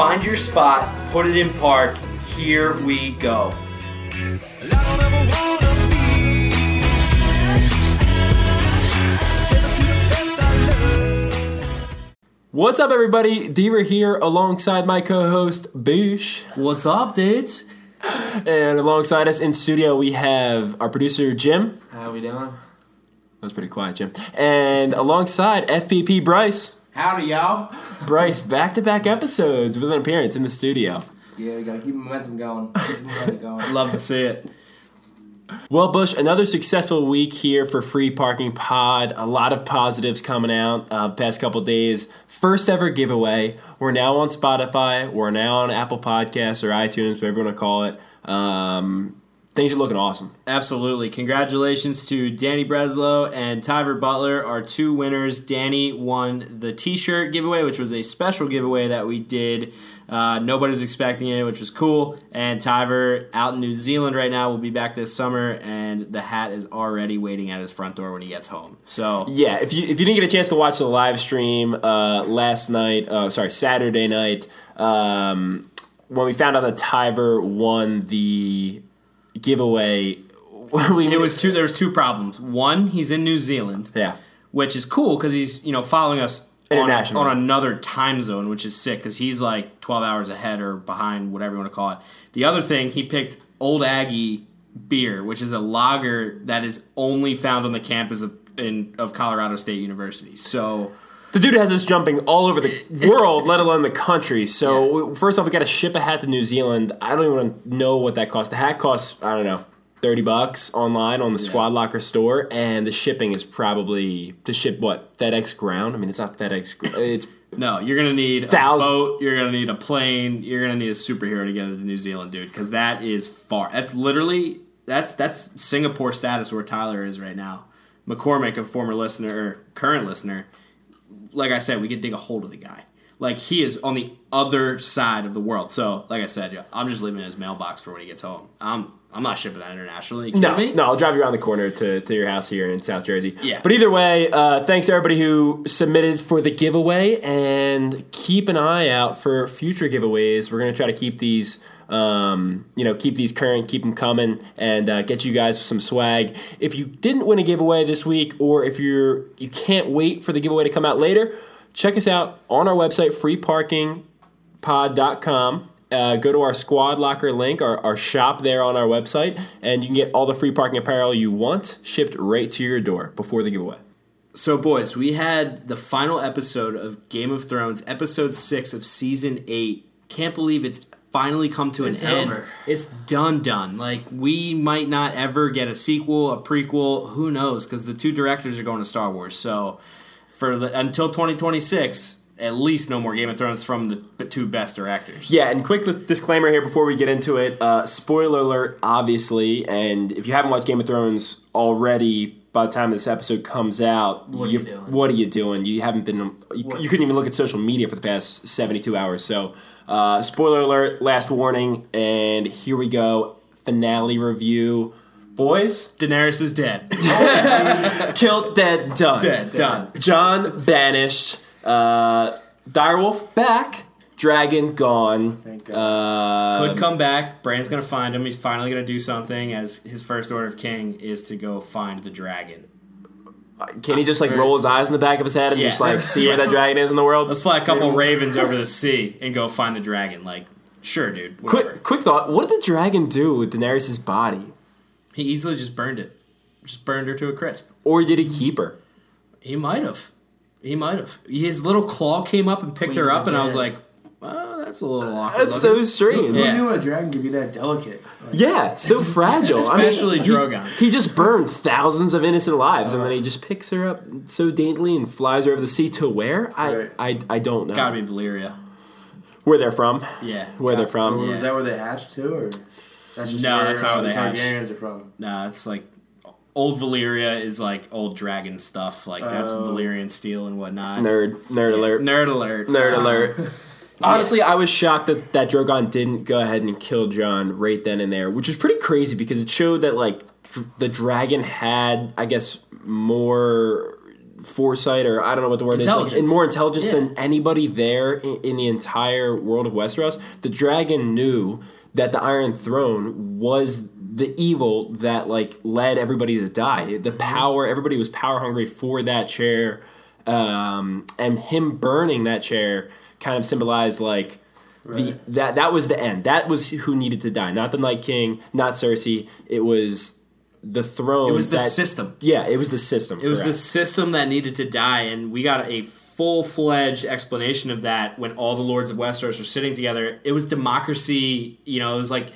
Find your spot, put it in park. Here we go. What's up, everybody? Deaver here alongside my co host, Boosh. What's up, dudes? And alongside us in studio, we have our producer, Jim. How are we doing? That was pretty quiet, Jim. And alongside FPP Bryce. Howdy, y'all. Bryce, back to back episodes with an appearance in the studio. Yeah, we gotta keep momentum going. Keep momentum going. Love to see it. Well, Bush, another successful week here for Free Parking Pod. A lot of positives coming out uh, past couple days. First ever giveaway. We're now on Spotify. We're now on Apple Podcasts or iTunes, whatever you want to call it. Um, things are looking awesome. Absolutely. Congratulations to Danny Breslow and Tyver Butler, our two winners. Danny won the t shirt giveaway, which was a special giveaway that we did. Uh, nobody was expecting it, which was cool. And Tyver, out in New Zealand right now, will be back this summer, and the hat is already waiting at his front door when he gets home. So, Yeah, if you if you didn't get a chance to watch the live stream uh, last night, uh, sorry, Saturday night, um, when we found out that Tyver won the giveaway, we it was two. There was two problems. One, he's in New Zealand. yeah. which is cool because he's you know following us on, on another time zone, which is sick because he's like twelve hours ahead or behind, whatever you want to call it. The other thing, he picked Old Aggie beer, which is a lager that is only found on the campus of in, of Colorado State University. So The dude has us jumping all over the world, let alone the country. So first off, we got to ship a hat to New Zealand. I don't even know what that costs. The hat costs I don't know. 30 bucks online on the Squad Locker store, and the shipping is probably to ship what FedEx Ground. I mean, it's not FedEx. It's no, you're gonna need Thousand- a boat. You're gonna need a plane. You're gonna need a superhero to get into New Zealand, dude. Because that is far. That's literally that's that's Singapore status where Tyler is right now. McCormick, a former listener or current listener, like I said, we could dig a hold of the guy. Like he is on the other side of the world. So, like I said, I'm just leaving his mailbox for when he gets home. I'm I'm not shipping that internationally. You No, me? no, I'll drive you around the corner to, to your house here in South Jersey. Yeah. But either way, uh, thanks to everybody who submitted for the giveaway, and keep an eye out for future giveaways. We're gonna try to keep these, um, you know, keep these current, keep them coming, and uh, get you guys some swag. If you didn't win a giveaway this week, or if you're you can't wait for the giveaway to come out later, check us out on our website, freeparkingpod.com. Uh, go to our squad locker link, our, our shop there on our website, and you can get all the free parking apparel you want shipped right to your door before the giveaway. So, boys, we had the final episode of Game of Thrones, episode six of season eight. Can't believe it's finally come to It's an end. over. It's done, done. Like, we might not ever get a sequel, a prequel, who knows? Because the two directors are going to Star Wars. So, for the, until 2026, at least no more Game of Thrones from the two best directors. Yeah, and quick disclaimer here before we get into it. Uh, spoiler alert, obviously, and if you haven't watched Game of Thrones already, by the time this episode comes out, What are you doing? What are you doing? You haven't been. You, you couldn't even look at social media for the past seventy-two hours. So, uh, spoiler alert, last warning, and here we go. Finale review, boys. Daenerys is dead. Killed, dead, done. dead, done. Jon banished. Uh, Direwolf back. Dragon gone. Thank Uh, Could come back. Bran's gonna find him. He's finally gonna do something. As his first order of king is to go find the dragon. Can he just like roll his eyes in the back of his head and Yeah. just like see where that dragon is in the world? Let's fly a couple ravens over the sea and go find the dragon. Like, sure, dude. Whatever. Quick, quick thought. What did the dragon do with Daenerys' body, He easily just burned it. Just burned her to a crisp. or did he keep her? He might have. He might have. His little claw came up and picked Queen her up, and I was like, "Oh, that's a little awkward." That's so looking." strange. Yeah. Who knew a dragon could be that delicate? Like, Yeah, so fragile. I mean, Especially he- Drogon. He, just burned thousands of innocent lives, and then he just picks her up so daintily and flies her over the sea to where? I, Right. I, I don't know. Gotta be Valyria. Where they're from? Yeah. Where they're from? Yeah. Was that where they hatched too, or that's just No, where that's not uh, where the they hatched. Targaryens are from? Nah, it's like old Valyria is like old dragon stuff. Like that's Oh. Valyrian steel and whatnot. Nerd, nerd alert. Nerd alert. Nerd alert. Honestly, I was shocked that, that Drogon didn't go ahead and kill Jon right then and there, which is pretty crazy because it showed that like dr- the dragon had, I guess, more foresight or I don't know what the word is, like, and more intelligence Yeah. than anybody there in, in the entire world of Westeros. The dragon knew that the Iron Throne was the evil that like led everybody to die. Mm-hmm. The power, everybody was power hungry for that chair, um, and him burning that chair kind of symbolized like. The, that that was the end. That was who needed to die. Not the Night King, not Cersei. It was the throne. It was the that- system. Yeah, it was the system. It was the system that needed to die, and we got a full fledged explanation of that when all the lords of Westeros were sitting together. It was democracy. You know, it was like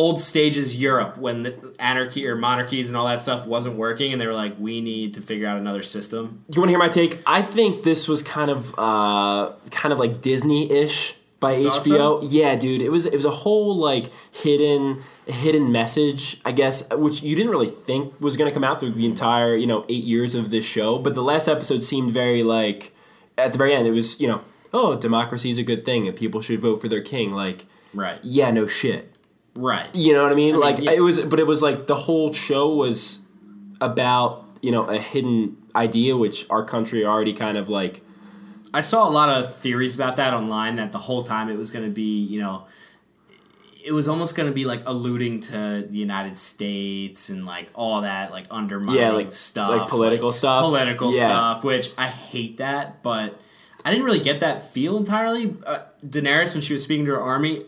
old stages Europe when the anarchy or monarchies and all that stuff wasn't working, and they were like, "We need to figure out another system." You want to hear my take? I think this was kind of uh, kind of like Disney ish by Thought HBO. Yeah, dude, it was it was a whole like hidden hidden message, I guess, which you didn't really think was going to come out through the entire you know eight years of this show. But the last episode seemed very like at the very end, it was you know oh democracy is a good thing and people should vote for their king. Like Right. yeah, no shit. Right. You know what I mean? mean, like yeah. it was, but it was like the whole show was about you know a hidden idea which our country already kind of like I saw a lot of theories about that online that the whole time it was going to be, you know, it was almost going to be like alluding to the United States and like all that like undermining Yeah, like- stuff, like political stuff? political Yeah. stuff, which I hate that, but I didn't really get that feel entirely. Uh, Daenerys when she was speaking to her army,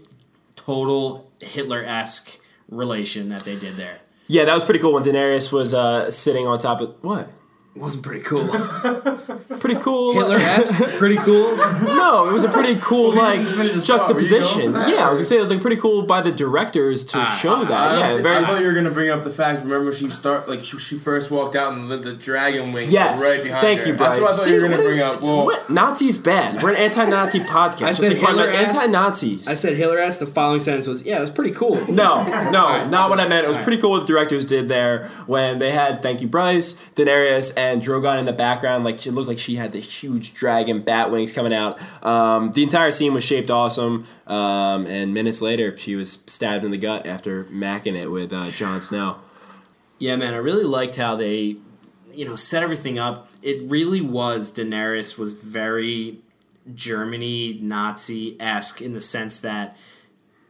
total Hitler esque relation that they did there. yeah that was pretty cool when Daenerys was uh, sitting on top of what Wasn't pretty cool. pretty cool Hitler esque, pretty cool. no it was a pretty cool like finish the thought. Were you going juxtaposition for that, yeah I was gonna say it was like pretty cool by the directors to ah, show that yeah very I thought you were gonna bring up the fact. Remember, she start like she, she first walked out and the, the dragon wing Yes, right behind her. thank her. you, Bryce. That's what I thought you were gonna bring up. Well, what? Nazis bad. We're an anti-Nazi podcast. I said Let's Hitler anti-Nazis. I said Hitler esque. The following sentence was, "Yeah, it was pretty cool." No, no, not what I meant. It was pretty cool what the directors did there when they had thank you Bryce, Daenerys, and Drogon in the background. Like it looked like she had the huge dragon bat wings coming out. Um, the entire scene was shaped awesome. Um, and minutes later, she was stabbed in the gut after macking it with uh, Jon Snow. Yeah, man, I really liked how they, you know, set everything up. It really was Daenerys was very Germany Nazi esque in the sense that,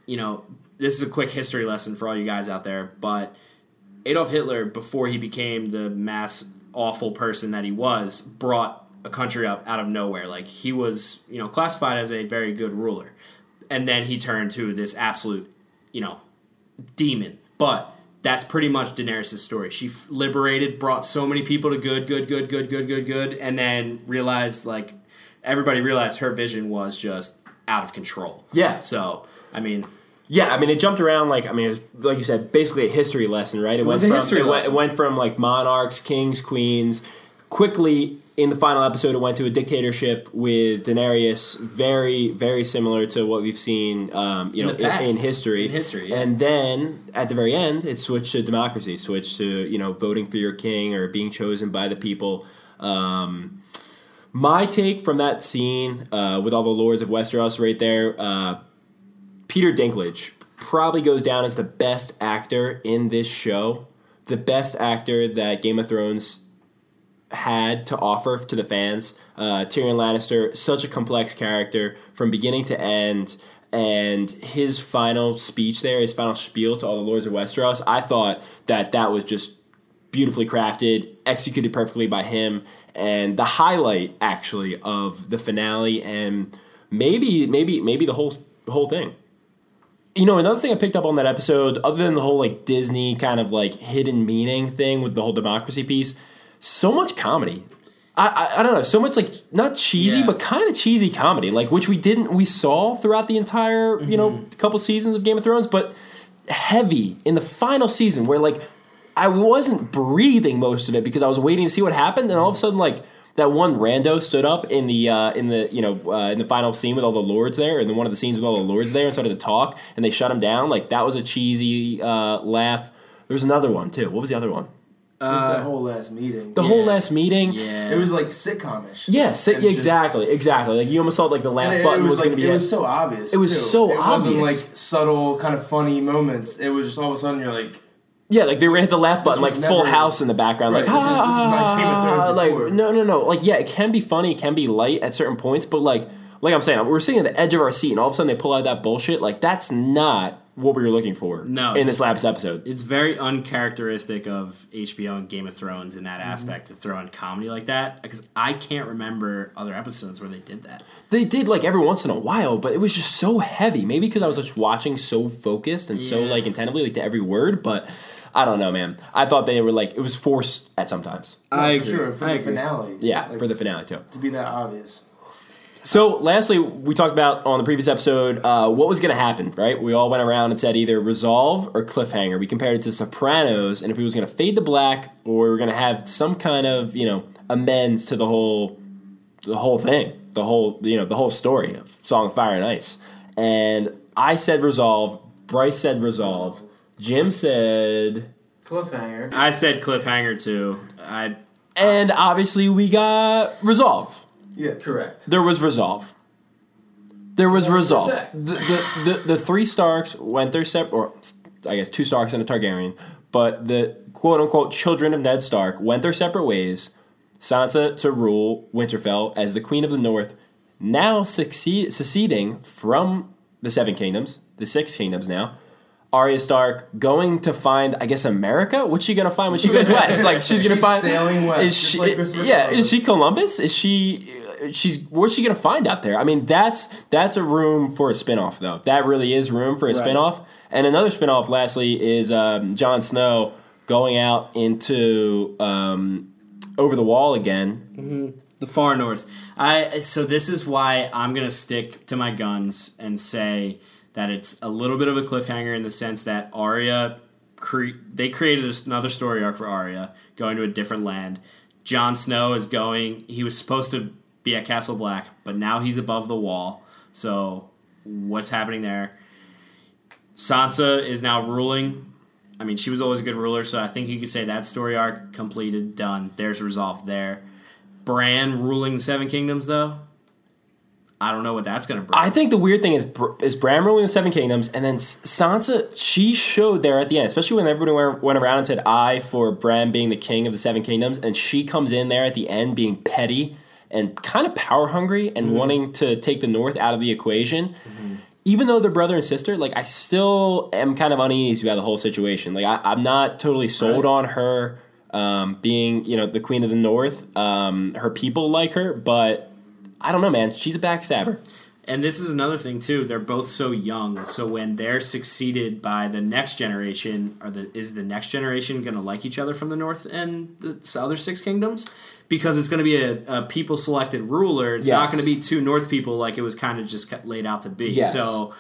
you know, this is a quick history lesson for all you guys out there, but Adolf Hitler, before he became the mass awful person that he was, brought a country up out of nowhere. Like he was, you know, classified as a very good ruler. And then he turned to this absolute, you know, demon. But that's pretty much Daenerys' story. She f- liberated, brought so many people to good, good, good, good, good, good, good, and then realized like everybody realized her vision was just out of control. Yeah. So I mean, Yeah, I mean, it jumped around like I mean, it was, like you said, basically a history lesson, right? It, was went a from history it went, lesson. it went from like monarchs, kings, queens. Quickly in the final episode, it went to a dictatorship with Daenerys, very very similar to what we've seen, um, you In know, in, in history. In history, yeah. and then at the very end, it switched to democracy, switched to you know voting for your king or being chosen by the people. Um, my take from that scene uh, with all the lords of Westeros right there, uh, Peter Dinklage probably goes down as the best actor in this show, the best actor that Game of Thrones had to offer to the fans. Uh, Tyrion Lannister, such a complex character from beginning to end. And his final speech there, his final spiel to all the Lords of Westeros, I thought that that was just beautifully crafted, executed perfectly by him, and the highlight actually of the finale, and maybe maybe maybe the whole whole thing. You know, another thing I picked up on that episode, other than the whole like Disney kind of like hidden meaning thing with the whole democracy piece, so much comedy. I, I, I don't know, so much like not cheesy, Yeah. but kind of cheesy comedy, like which we didn't we saw throughout the entire you know Mm-hmm. couple seasons of Game of Thrones, but heavy in the final season where like I wasn't breathing most of it because I was waiting to see what happened, and all of a sudden like that one rando stood up in the uh, in the you know uh, in the final scene with all the lords there, and then one of the scenes with all the lords there and started to talk, and they shut him down. Like that was a cheesy uh, laugh. There was another one too. What was the other one? it was that whole last meeting. The whole last meeting. yeah, It was like sitcomish. Yes, And just- exactly, exactly. Like you almost thought like the last it, button it was, was like going to be. it it. was so obvious. It was too. so It wasn't obvious. like subtle, kind of funny moments. It was just all of a sudden you're like, Yeah, like they were gonna hit the laugh button, like full never- house in the background, like Right, this is- this is not Game of Thrones ah, like no, no, no, like yeah, it can be funny, it can be light at certain points, but like, like I'm saying, we're sitting at the edge of our seat, and all of a sudden they pull out that bullshit. Like that's not what we were looking for. No, in it's- this last episode. It's very uncharacteristic of HBO and Game of Thrones in that Mm-hmm. aspect to throw in comedy like that because I can't remember other episodes where they did that. They did like every once in a while, but it was just so heavy. Maybe because I was just watching so focused and so Yeah. like attentively, like to every word. But I don't know, man. I thought they were like it was forced at sometimes. I for sure for I the agree. finale. Yeah, Like, for the finale too. to be that obvious. So, lastly, we talked about on the previous episode uh, what was going to happen, right? We all went around and said either resolve or cliffhanger. We compared it to Sopranos, and if it was going to fade to black or we were going to have some kind of you know amends to the whole the whole thing, the whole you know the whole story of Song of Fire and Ice. And I said resolve. Bryce said resolve. Jim said, Cliffhanger. I said cliffhanger too. I and obviously we got resolve. Yeah. Correct. There was resolve. There was resolve. The, the, the, the three Starks went their separate, or I guess two Starks and a Targaryen, but the quote unquote children of Ned Stark went their separate ways. Sansa to rule Winterfell as the Queen of the North, now succeed, seceding from the Seven Kingdoms, the Six Kingdoms now. Arya Stark going to find, I guess, America. What's she gonna find when she goes west? Like she's gonna find sailing west, Is just she? like Christopher yeah, Columbus. is she Columbus? Is she? She's what's she gonna find out there? I mean, that's that's a room for a spinoff, though. That really is room for a Right. spinoff. And another spinoff, lastly, is um, Jon Snow going out into um, over the wall again. the far north. I so this is why I'm gonna stick to my guns and say that it's a little bit of a cliffhanger in the sense that Arya cre- they created another story arc for Arya going to a different land. Jon Snow is going. He was supposed to be at Castle Black, but now he's above the wall. So what's happening there? Sansa is now ruling. I mean, she was always a good ruler, so I think you could say that story arc completed, done. There's resolve there. Bran ruling the Seven Kingdoms, though. I don't know what that's gonna bring. I think the weird thing is is Bran ruling the Seven Kingdoms, and then Sansa. She showed there at the end, especially when everybody went- around and said "I" for Bran being the king of the Seven Kingdoms, and she comes in there at the end being petty and kind of power hungry and wanting to take the North out of the equation. Even though they're brother and sister, like I still am kind of uneasy about the whole situation. Like I, I'm not totally sold on her um, being, you know, the queen of the North. Um, her people like her, but I don't know, man. She's a backstabber. And this is another thing too. They're both so young, so when they're succeeded by the next generation, are the is the next generation going to like each other from the north and the other six kingdoms? Because it's going to be a, a people selected ruler. It's not going to be two north people like it was kind of just laid out to be. Yes. So,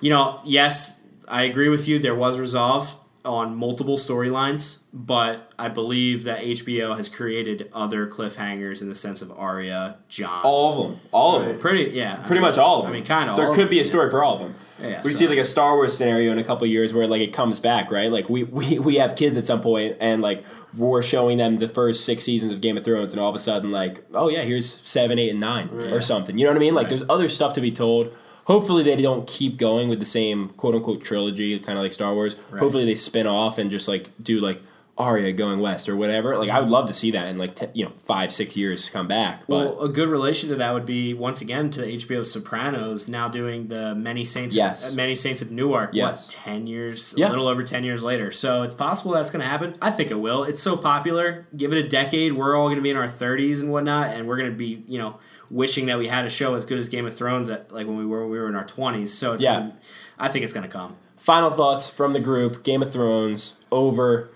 you know, yes, I agree with you. There was resolve on multiple storylines, but I believe that HBO has created other cliffhangers in the sense of Arya, Jon, All of them. All of them. pretty yeah, Pretty much all of them. I mean, kind of. There could be a story for all of them. Yeah, we so- see like a Star Wars scenario in a couple of years where like it comes back, right? Like we, we we have kids at some point and like we're showing them the first six seasons of Game of Thrones and all of a sudden like, oh yeah, here's seven, eight, and nine or something. You know what I mean? Like there's other stuff to be told. Hopefully they don't keep going with the same quote unquote trilogy, kind of like Star Wars. Hopefully they spin off and just like do like Arya going west or whatever. Like I would love to see that in like te- you know five six years come back. But Well, a good relation to that would be once again to HBO Sopranos now doing the Many Saints. Yes. Of, Many Saints of Newark. Yes. What ten years? Yeah. A little over ten years later. So it's possible that's going to happen. I think it will. It's so popular. Give it a decade. We're all going to be in our thirties and whatnot, and we're going to be you know wishing that we had a show as good as Game of Thrones at like when we were when we were in our twenties. So it's Yeah. Gonna, I think it's going to come. Final thoughts from the group: Game of Thrones over.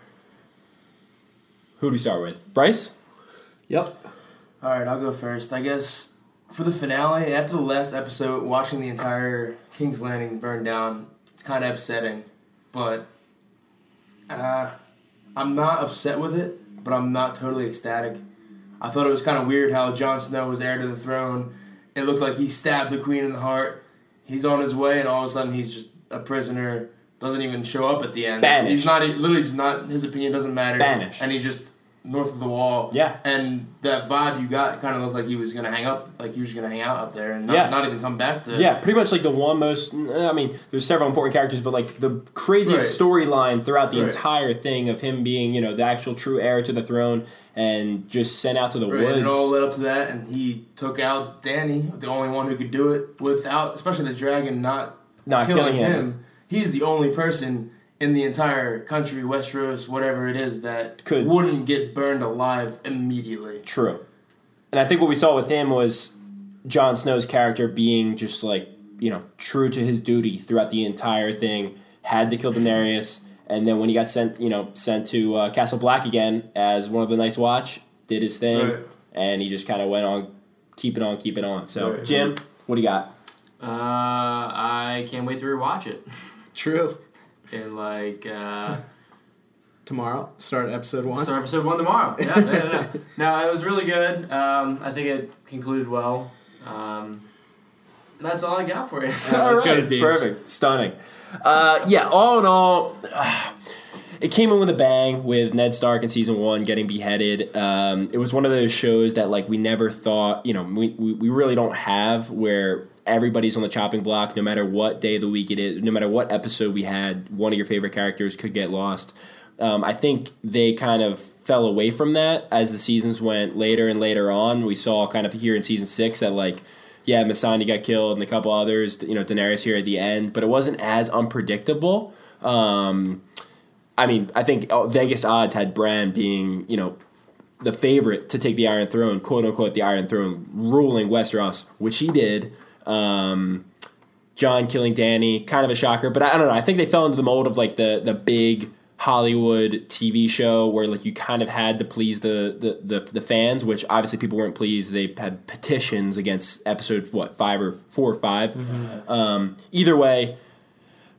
Who do we start with? Bryce. Yep. All right, I'll go first. I guess for the finale, after the last episode, watching the entire King's Landing burn down, it's kind of upsetting. But uh, I'm not upset with it, but I'm not totally ecstatic. I thought it was kind of weird how Jon Snow was heir to the throne. It looked like he stabbed the queen in the heart. He's on his way, and all of a sudden he's just a prisoner. Doesn't even show up at the end. Banished. He's not. Literally, just not. His opinion doesn't matter. Banished. And he's just north of the wall. Yeah. And that vibe you got kind of looked like he was gonna hang up, like he was gonna hang out up there and not, Yeah. not even come back to. Yeah, pretty much like the one most. I mean, there's several important characters, but like the craziest Right. storyline throughout the Right. entire thing of him being, you know, the actual true heir to the throne and just sent out to the Right, woods. and it all led up to that, and he took out Dany, the only one who could do it without, especially the dragon not, Not killing, killing him. him. He's the only person in the entire country, Westeros, whatever it is, that Could. wouldn't get burned alive immediately. True. And I think what we saw with him was Jon Snow's character being just like, you know, true to his duty throughout the entire thing, had to kill Daenerys, and then when he got sent, you know, sent to uh, Castle Black again as one of the Night's Watch, did his thing, Right. and he just kind of went on, keep it on, keep it on. So, Right. Jim, what do you got? Uh, I can't wait to rewatch it. True. And like, uh, Tomorrow, start episode one. start episode one tomorrow. Yeah, no, no, no. no, it was really good. Um, I think it concluded well. Um, that's all I got for you. Uh, let's go Perfect, stunning. Uh, yeah, all in all, it came in with a bang with Ned Stark in season one getting beheaded. Um, it was one of those shows that like we never thought, you know, we, we, we really don't have where everybody's on the chopping block no matter what day of the week it is, no matter what episode we had, one of your favorite characters could get lost. Um, I think they kind of fell away from that as the seasons went later and later on. We saw kind of here in season six that like yeah, Missandei got killed and a couple others, you know, Daenerys here at the end, but it wasn't as unpredictable. Um, I mean, I think oh, Vegas odds had Bran being, you know, the favorite to take the Iron Throne, quote unquote, the Iron Throne, ruling Westeros, which he did. Um, Jon killing Dany, kind of a shocker, but I, I don't know. I think they fell into the mold of like the the big Hollywood TV show where like you kind of had to please the the, the, the fans, which obviously people weren't pleased. They had petitions against episode what five or four or 5 Um, either way,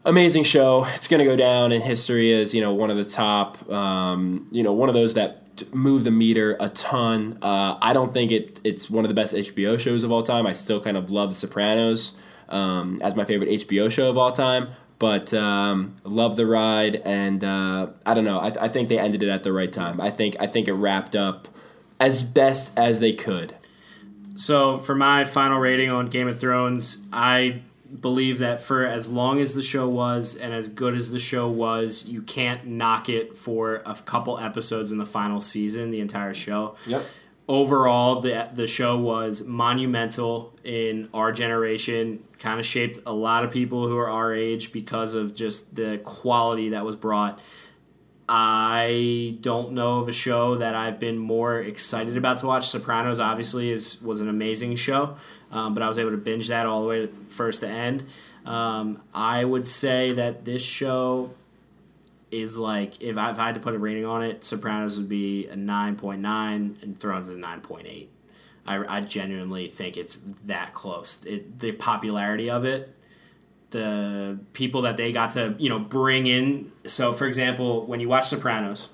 amazing show. It's going to go down in history as you know one of the top, um, you know, one of those that move the meter a ton. Uh, I don't think it it's one of the best HBO shows of all time. I still kind of love The Sopranos um, as my favorite HBO show of all time. But um, love the ride, and uh, I don't know. I, I think they ended it at the right time. I think I think it wrapped up as best as they could. So for my final rating on Game of Thrones, I believe that for as long as the show was and as good as the show was, you can't knock it for a couple episodes in the final season, the entire show. Yep. Overall, the the show was monumental in our generation. Kind of shaped a lot of people who are our age because of just the quality that was brought. I don't know of a show that I've been more excited about to watch. Sopranos obviously is was an amazing show, um, but I was able to binge that all the way first to end. Um, I would say that this show is like if I, if I had to put a rating on it, Sopranos would be a nine point nine, and Thrones is a nine point eight. I, I genuinely think it's that close. It, the popularity of it, the people that they got to you know bring in. So, for example, when you watch Sopranos,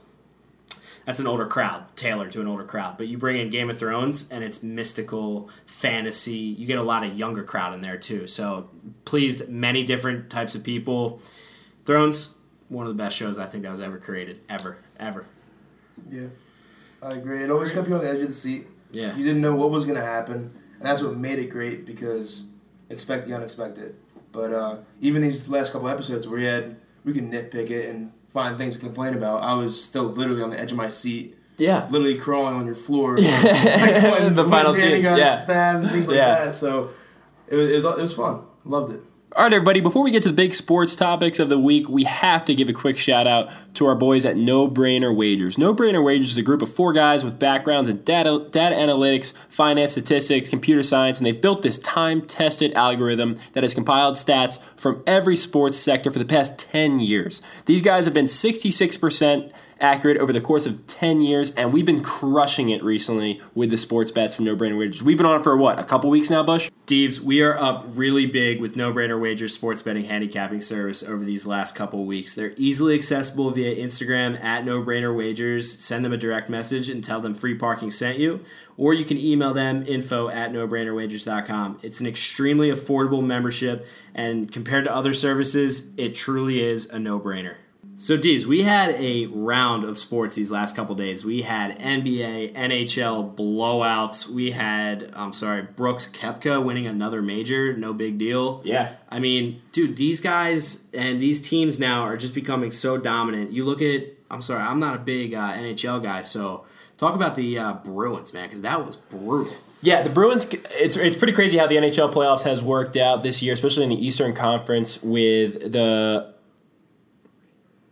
that's an older crowd, tailored to an older crowd. But you bring in Game of Thrones, and it's mystical fantasy. You get a lot of younger crowd in there too. So, pleased many different types of people. Thrones, one of the best shows I think that was ever created, ever, ever. Yeah, I agree. It always kept you on the edge of the seat. Yeah. You didn't know what was going to happen, and that's what made it great because expect the unexpected. But uh, even these last couple episodes where we had we can nitpick it and find things to complain about, I was still literally on the edge of my seat, Yeah. literally crawling on your floor. like when, The final scenes, yeah. stabbed and things like Yeah. that. So it was, it was it was fun. Loved it. All right, everybody, before we get to the big sports topics of the week, we have to give a quick shout out to our boys at No Brainer Wagers. No Brainer Wagers is a group of four guys with backgrounds in data, data analytics, finance, statistics, computer science, and they built this time tested algorithm that has compiled stats from every sports sector for the past 10 years. These guys have been 66% accurate over the course of 10 years, and we've been crushing it recently with the sports bets from No Brainer Wagers. We've been on it for what, a couple weeks now, Bush? Deebs, we are up really big with No Brainer Wagers sports betting handicapping service over these last couple weeks. They're easily accessible via Instagram at No Brainer Wagers. Send them a direct message and tell them free parking sent you. Or you can email them info at nobrainerwagers.com. It's an extremely affordable membership, and compared to other services, it truly is a no brainer. So, Dees, we had a round of sports these last couple days. We had NBA, NHL blowouts. We had, I'm sorry, Brooks Koepka winning another major. No big deal. Yeah. I mean, dude, these guys and these teams now are just becoming so dominant. You look at, I'm sorry, I'm not a big uh, NHL guy, so talk about the uh, Bruins, man, because that was brutal. Yeah, the Bruins. It's it's pretty crazy how the NHL playoffs has worked out this year, especially in the Eastern Conference with the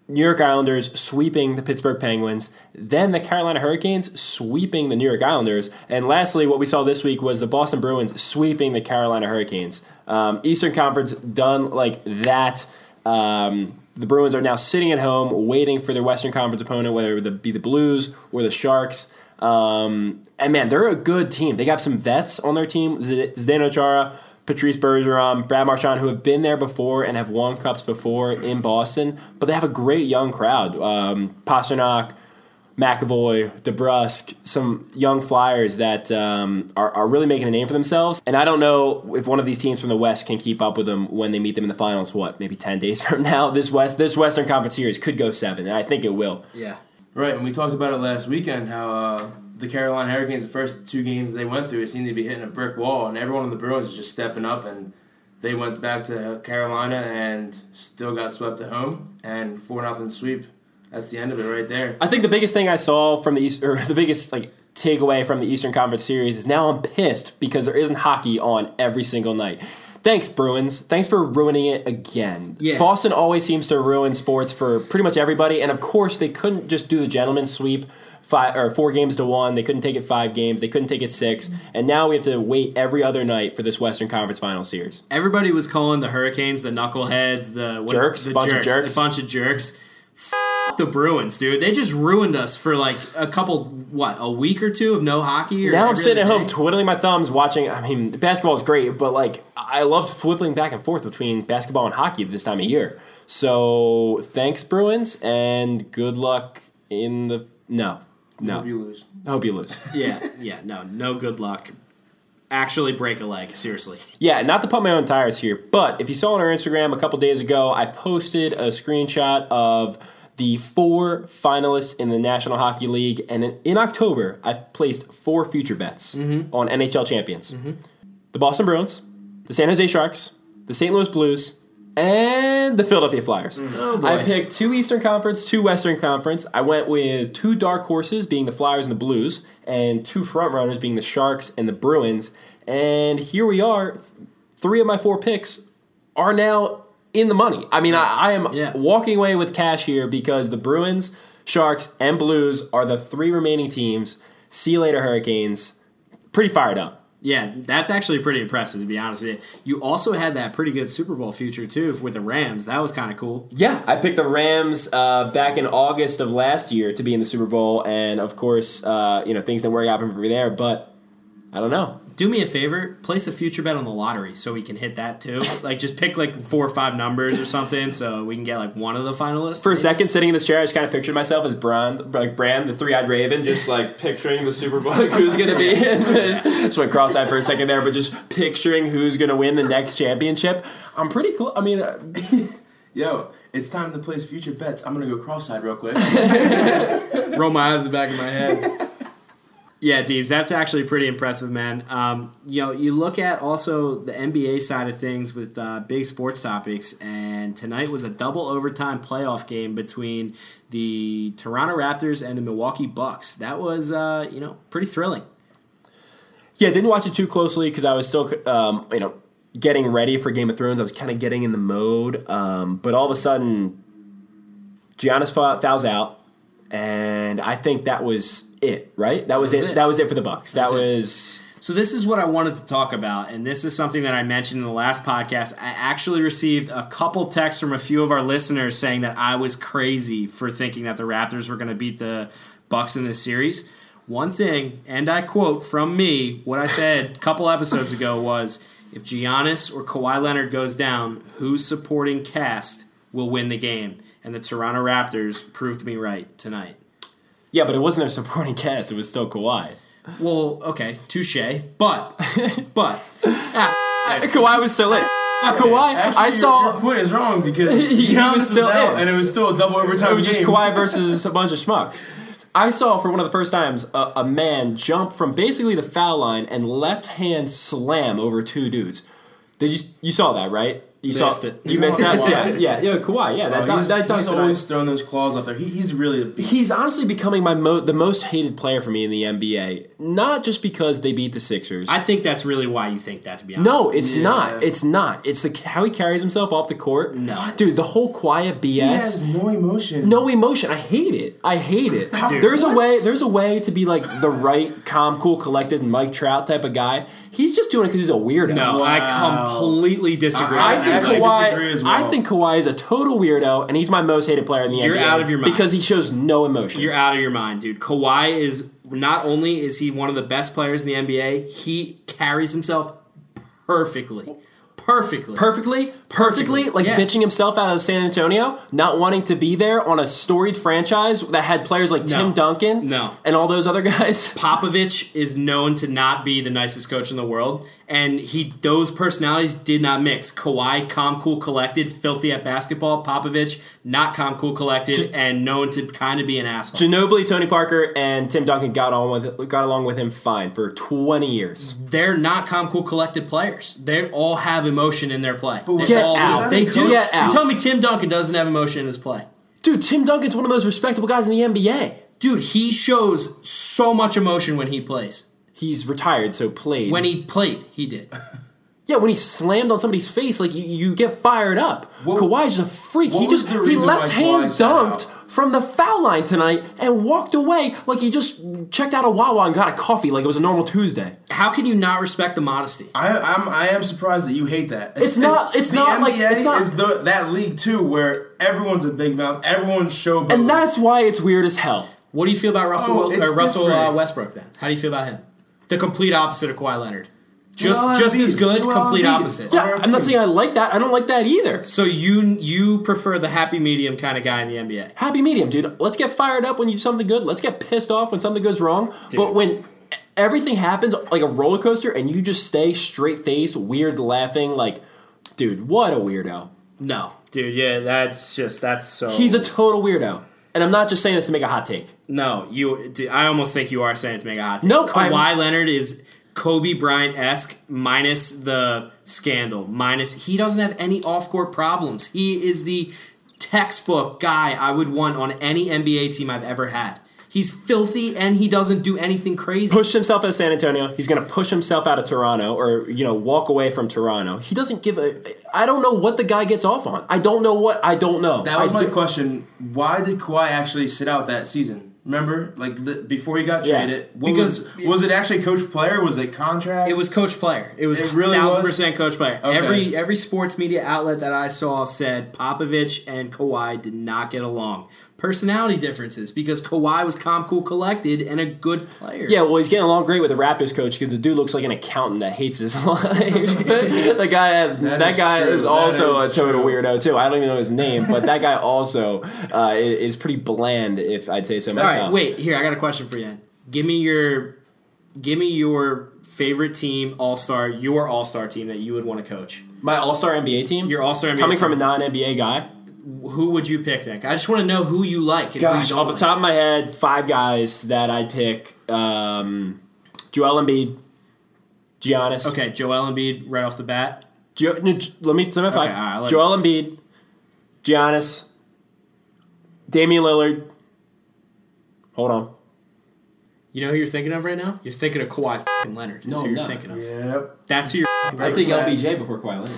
New York Islanders sweeping the Pittsburgh Penguins, then the Carolina Hurricanes sweeping the New York Islanders, and lastly, what we saw this week was the Boston Bruins sweeping the Carolina Hurricanes. Um, Eastern Conference done like that. Um, the Bruins are now sitting at home waiting for their Western Conference opponent, whether it be the Blues or the Sharks. Um, and man, they're a good team. They got some vets on their team: Zdeno Chara, Patrice Bergeron, Brad Marchand, who have been there before and have won cups before in Boston. But they have a great young crowd: um, Pastrnak, McAvoy, DeBrusk, some young Flyers that um, are, are really making a name for themselves. And I don't know if one of these teams from the West can keep up with them when they meet them in the finals. What, maybe ten days from now? This West, this Western Conference series could go seven, and I think it will. Yeah. Right, and we talked about it last weekend how uh, the Carolina Hurricanes, the first two games they went through, it seemed to be hitting a brick wall, and everyone on the Bruins is just stepping up, and they went back to Carolina and still got swept at home, and four nothing sweep. That's the end of it right there. I think the biggest thing I saw from the East, or the biggest like takeaway from the Eastern Conference series is now I'm pissed because there isn't hockey on every single night. Thanks, Bruins. Thanks for ruining it again. Yeah. Boston always seems to ruin sports for pretty much everybody, and of course they couldn't just do the gentleman sweep. Five or four games to one. They couldn't take it five games. They couldn't take it six. And now we have to wait every other night for this Western Conference Final Series. Everybody was calling the Hurricanes the knuckleheads, the what, Jerks, the bunch of jerks. a bunch of jerks. F- the Bruins, dude. They just ruined us for like a couple, what, a week or two of no hockey. Or Now I'm sitting at home twiddling my thumbs watching. I mean, basketball is great, but like I loved flipping back and forth between basketball and hockey this time of year. So thanks, Bruins, and good luck in the no, no. Hope you lose. I hope you lose. yeah, yeah, no, no good luck. Actually, break a leg. Seriously. Yeah, not to pump my own tires here, but if you saw on our Instagram a couple days ago, I posted a screenshot of the four finalists in the National Hockey League, and in, in October, I placed four future bets mm-hmm. on NHL champions: mm-hmm. the Boston Bruins, the San Jose Sharks, the St. Louis Blues, and the Philadelphia Flyers. Mm. Oh, I picked two Eastern Conference, two Western Conference. I went with two dark horses, being the Flyers and the Blues, and two front runners, being the Sharks and the Bruins. And here we are. Three of my four picks are now in the money. I mean, I, I am Yeah. walking away with cash here because the Bruins, Sharks, and Blues are the three remaining teams. See you later, Hurricanes. Pretty fired up. Yeah, that's actually pretty impressive to be honest with you. You also had that pretty good Super Bowl future too with the Rams. That was kind of cool. Yeah, I picked the Rams uh, back in August of last year to be in the Super Bowl, and of course, uh, you know things didn't work out for there. But I don't know. Do me a favor, place a future bet on the lottery so we can hit that too. like just pick like four or five numbers or something so we can get like one of the finalists. For a second, sitting in this chair, I just kind of pictured myself as Bran, like Bran, the three-eyed raven, just like picturing the Super Bowl, like who's gonna be. in. just went cross-eyed for a second there, but just picturing who's gonna win the next championship. I'm pretty cool. I mean, uh, Yo, it's time to place future bets. I'm gonna go cross-eyed real quick. roll my eyes in the back of my head. Yeah, Deeves, that's actually pretty impressive, man. Um, you know, you look at also the NBA side of things with uh, big sports topics, and tonight was a double overtime playoff game between the Toronto Raptors and the Milwaukee Bucks. That was, uh, you know, pretty thrilling. Yeah, didn't watch it too closely because I was still, um, you know, getting ready for Game of Thrones. I was kind of getting in the mode, um, but all of a sudden, Giannis fouls out, and I think that was it. Right? That was, was it. it. That was it for the Bucks. That That's it. was. So this is what I wanted to talk about, and this is something that I mentioned in the last podcast. I actually received a couple texts from a few of our listeners saying that I was crazy for thinking that the Raptors were going to beat the Bucks in this series. One thing, and I quote from me, what I said a couple episodes ago was, if Giannis or Kawhi Leonard goes down, whose supporting cast will win the game? And the Toronto Raptors proved me right tonight. Yeah, but it wasn't their supporting cast. It was still Kawhi. Well, okay, touche, but, but, ah, Kawhi was still in. Kawhi, Actually, I saw your point is wrong because He Giannis was was, still out in. and it was still a double overtime It was just game. Kawhi versus a bunch of schmucks. I saw for one of the first times a, a man jump from basically the foul line and left hand slam over two dudes. Did you you saw that right? You Missed saw it. You missed that? Yeah, yeah, yeah. Kawhi. Yeah, that, Oh, he's, that, he's that- always throwing those claws up there. He, he's really a beast. He's honestly becoming my mo- the most hated player for me in the NBA. Not just because they beat the Sixers. I think that's really why you think that. To be honest, no, it's Yeah. not. It's not. It's the how he carries himself off the court. No. dude, the whole quiet BS. he has no emotion. no emotion. I hate it. I hate it. How- there's a way. There's a way to be like the right, calm, cool, collected Mike Trout type of guy. He's just doing it because he's a weirdo. No, I completely disagree. I I think actually Kawhi. disagree as well. I think Kawhi is a total weirdo, and he's my most hated player in the You're NBA. out of your mind. because he shows no emotion. You're out of your mind, dude. Kawhi is not only is he one of the best players in the NBA, he carries himself perfectly. Perfectly. perfectly, perfectly, like Yeah. bitching himself out of San Antonio, not wanting to be there on a storied franchise that had players like Tim Duncan, No. and all those other guys. Popovich is known to not be the nicest coach in the world, and he those personalities did not mix. Kawhi, calm, cool, collected, filthy at basketball. Popovich, not calm, cool, collected, and known to kind of be an asshole. Ginobili, Tony Parker, and Tim Duncan got on with got along with him fine for twenty years. They're not calm, cool, collected players. They all have emotion in their play. They Get all do. out. They Get do. out. You tell me Tim Duncan doesn't have emotion in his play. Dude, Tim Duncan's one of the most respectable guys in the NBA. Dude, he shows so much emotion when he plays. He's retired, so played. When he played, he did. yeah, when he slammed on somebody's face, like you, you get fired up. What- Kawhi's a freak. He just he left hand dunked? From the foul line tonight and walked away like he just checked out a Wawa and got a coffee like it was a normal Tuesday. How can you not respect the modesty? I, I'm I am surprised that you hate that. It's not- it's the not NBA like- it's not- is the, that league too where everyone's a big mouth, everyone's showboat. And that's why it's weird as hell. What do you feel about Russell Oh, Wil- it's or Russell uh. Westbrook then? How do you feel about him? The complete opposite of Kawhi Leonard. Just Joel just Embiid. as good, Joel complete Embiid. opposite. Yeah, I'm not saying I like that. I don't like that either. So you you prefer the happy medium kind of guy in the NBA? Happy medium, dude. Let's get fired up when you do something good. Let's get pissed off when something goes wrong. But when everything happens like a roller coaster and you just stay straight faced, weird laughing, like, dude, what a weirdo. No, dude. Yeah, that's just that's so. He's a total weirdo. And I'm not just saying this to make a hot take. no. You, I almost think you are saying to make a hot take. No, Kawhi I'm- Leonard is Kobe Bryant esque minus the scandal. Minus he doesn't have any off court problems. He is the textbook guy I would want on any NBA team I've ever had. He's filthy and he doesn't do anything crazy. Pushed himself out of San Antonio. He's going to push himself out of Toronto or, you know, walk away from Toronto. He doesn't give a. I don't know what the guy gets off on. I don't know what. I don't know. That was I my do- question. Why did Kawhi actually sit out that season? Remember, like the, before he got Yeah. traded, what Because- was was it actually coach player? Was it contract? It was coach player. It was It really thousand was? percent coach player. Okay. Every every sports media outlet that I saw said Popovich and Kawhi did not get along. Personality differences because Kawhi was calm, cool, collected, and a good player. Yeah, well, he's getting along great with the Raptors coach because the dude looks like an accountant that hates his life. the guy has that, That is guy true. is That also is a total true. weirdo too. I don't even know his name, but that guy also uh, is pretty bland, if I'd say so All myself. right, wait. Here, I got a question for you. Give me your, give me your favorite team, all star, your all star team that you would want to coach. My All Star NBA team, Your all star coming team. from a non NBA guy. Who would you pick then? I just want to know who you like. Gosh, off don't the top of my head, five guys that I'd pick: um, Joel Embiid, Giannis. Okay, Joel Embiid right off the bat. Jo- no, j- let me say my five: all right, let- Joel Embiid, Giannis, Damian Lillard. Hold on. You know who you're thinking of right now? You're thinking of Kawhi f***ing Leonard. That's No, who you're not. thinking of. Yep. That's who you're. f***ing I thinking take. LBJ before Kawhi Leonard.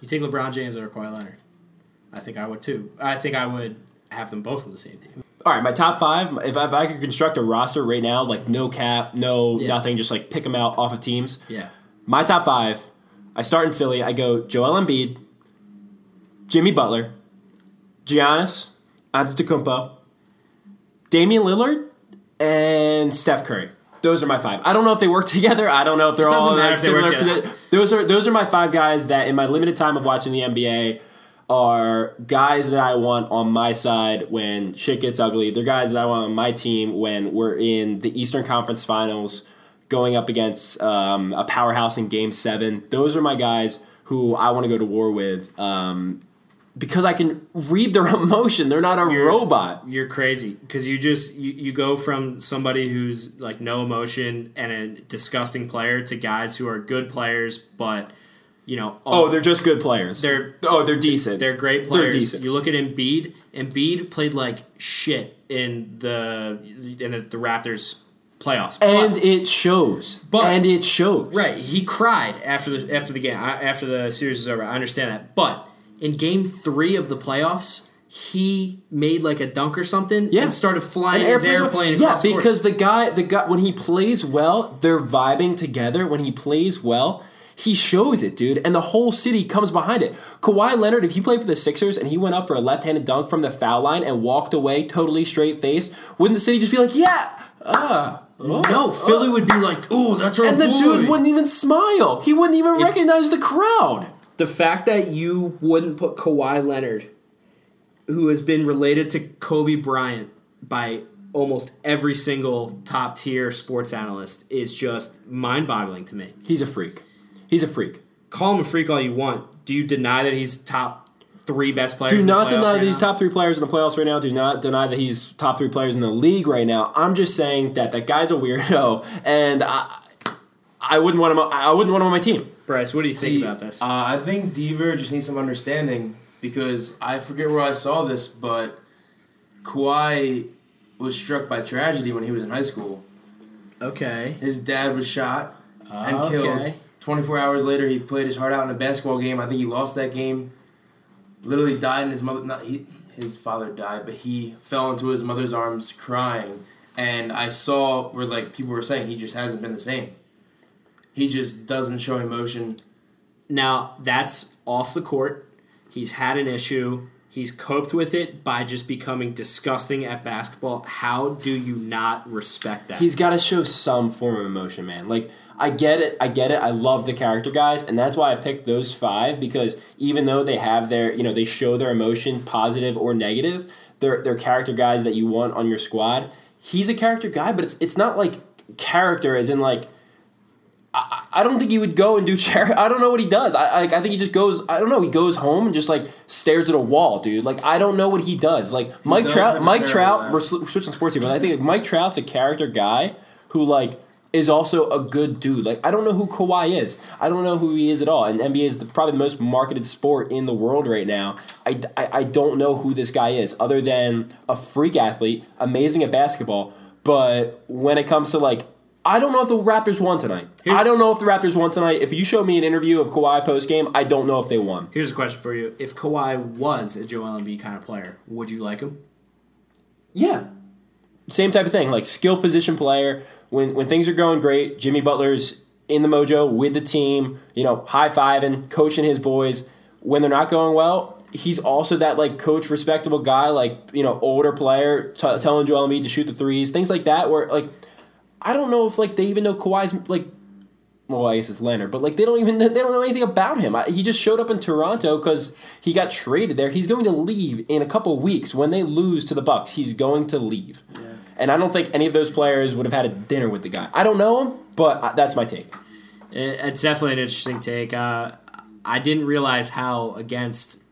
You take LeBron James over Kawhi Leonard. I think I would too. I think I would have them both on the same team. All right, my top five. If I, if I could construct a roster right now, like no cap, no Yeah. nothing, just like pick them out off of teams. Yeah. My top five. I start in Philly. I go Joel Embiid, Jimmy Butler, Giannis Antetokounmpo, Damian Lillard, and Steph Curry. Those are my five. I don't know if they work together. I don't know if they're all like similar. Those are those are my five guys that, in my limited time of watching the NBA, are guys that I want on my side when shit gets ugly. They're guys that I want on my team when we're in the Eastern Conference Finals, going up against um, a powerhouse in Game Seven. Those are my guys who I want to go to war with. Um, because I can read their emotion. They're not a robot. You're crazy because you just you, you go from somebody who's like no emotion and a disgusting player to guys who are good players, but you know Oh, they're just good players. They're- oh, they're decent. They're great players. They're decent. You look at Embiid. Embiid played like shit in the in the, the Raptors playoffs, and But- it shows. But- and it shows. right, he cried after the after the game uh, after the series was over. I understand that, but in Game Three of the playoffs, he made like a dunk or something Yeah. and started flying An his airplane. Yeah, the court. because the guy, the guy, when he plays well, they're vibing together. When he plays well, he shows it, dude, and the whole city comes behind it. Kawhi Leonard, if he played for the Sixers and he went up for a left-handed dunk from the foul line and walked away totally straight face, wouldn't the city just be like, "Yeah"? Ah, oh, no, Philly would be like, "Oh, that's our and the boy." dude wouldn't even smile. He wouldn't even recognize the crowd. the fact that you wouldn't put Kawhi Leonard, who has been related to Kobe Bryant by almost every single top tier sports analyst, is just mind boggling to me. He's a freak. He's a freak. Call him a freak all you want. Do you deny that he's top three best players? Do in the not deny right that he's now? top three players in the playoffs right now. Do not deny that he's top three players in the league right now. I'm just saying that that guy's a weirdo, and I, I wouldn't want him. I wouldn't want him on my team. Bryce, what do you think See, about this? Uh, I think Deaver just needs some understanding because I forget where I saw this, but Kawhi was struck by tragedy when he was in high school. okay. His dad was shot and Okay. killed. 24 hours later, he played his heart out in a basketball game. I think he lost that game. Literally died in his mother. Not he, his father died, but he fell into his mother's arms crying. And I saw where like people were saying he just hasn't been the same. He just doesn't show emotion. Now that's off the court. He's had an issue. He's coped with it by just becoming disgusting at basketball. How do you not respect that? He's got to show some form of emotion, man. Like I get it, I get it. I love the character guys, and that's why I picked those five because even though they have their, you know, they show their emotion, positive or negative, they're they're character guys that you want on your squad. He's a character guy, but it's it's not like character as in like. I, I don't think he would go and do charity. I don't know what he does. I, I I think he just goes. I don't know. He goes home and just like stares at a wall, dude. Like I don't know what he does. Like Mike does Trout. Mike Trout. laugh. We're switching sports here, but I think Mike Trout's a character guy who like is also a good dude. Like I don't know who Kawhi is. I don't know who he is at all. And NBA is the, probably the most marketed sport in the world right now. I, I, I don't know who this guy is other than a freak athlete, amazing at basketball. But when it comes to like, I don't know if the Raptors won tonight. Here's- I don't know if the Raptors won tonight. If you show me an interview of Kawhi post game, I don't know if they won. Here's a question for you: If Kawhi was a Joel Embiid kind of player, would you like him? Yeah. Same type of thing, like skill position player. When when things are going great, Jimmy Butler's in the mojo with the team, you know, high fiving, coaching his boys. When they're not going well, he's also that like coach respectable guy, like you know, older player, t- telling Joel Embiid to shoot the threes, things like that. Where like, I don't know if like they even know Kawhi's like. Well, I guess it's Leonard, but like they don't even they don't know anything about him. I, he just showed up in Toronto because he got traded there. He's going to leave in a couple weeks when they lose to the Bucks. He's going to leave, and I don't think any of those players would have had a dinner with the guy. I don't know him, but that's my take. It- It's definitely an interesting take. Uh, I didn't realize how against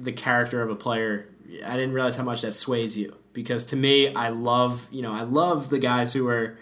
the character of a player. I didn't realize how much that sways you because to me, I love you know I love the guys who are.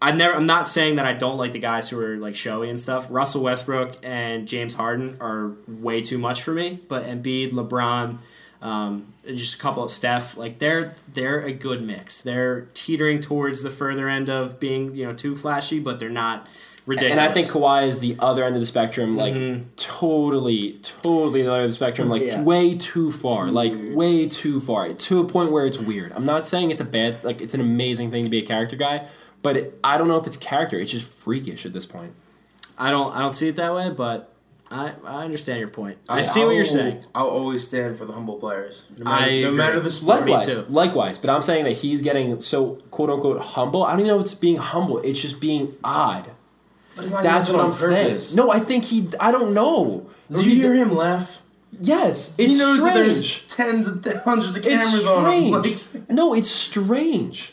I never. I'm not saying that I don't like the guys who are like showy and stuff. Russell Westbrook and James Harden are way too much for me. But Embiid, LeBron, um, just a couple of Steph, like they're they're a good mix. They're teetering towards the further end of being you know too flashy, but they're not ridiculous. And I think Kawhi is the other end of the spectrum, like totally, totally the other end of the spectrum, like Yeah. way too far, like way too far, to a point where it's weird. I'm not saying it's a bad, like it's an amazing thing to be a character guy, but it, I don't know if it's character. It's just freakish at this point. I don't I don't see it that way, but I, I understand your point. I, see what you're saying. I'll always stand for the humble players, no matter, I no matter the sport. Me Likewise, too. likewise, but I'm saying that he's getting so quote unquote humble. I don't even know if it's being humble. It's just being odd. But it's not That's what I'm on saying. No, I think he. I don't know. Did you hear him laugh? Yes, it's he knows strange. that there's tens of hundreds of cameras on him. Like, no, it's strange.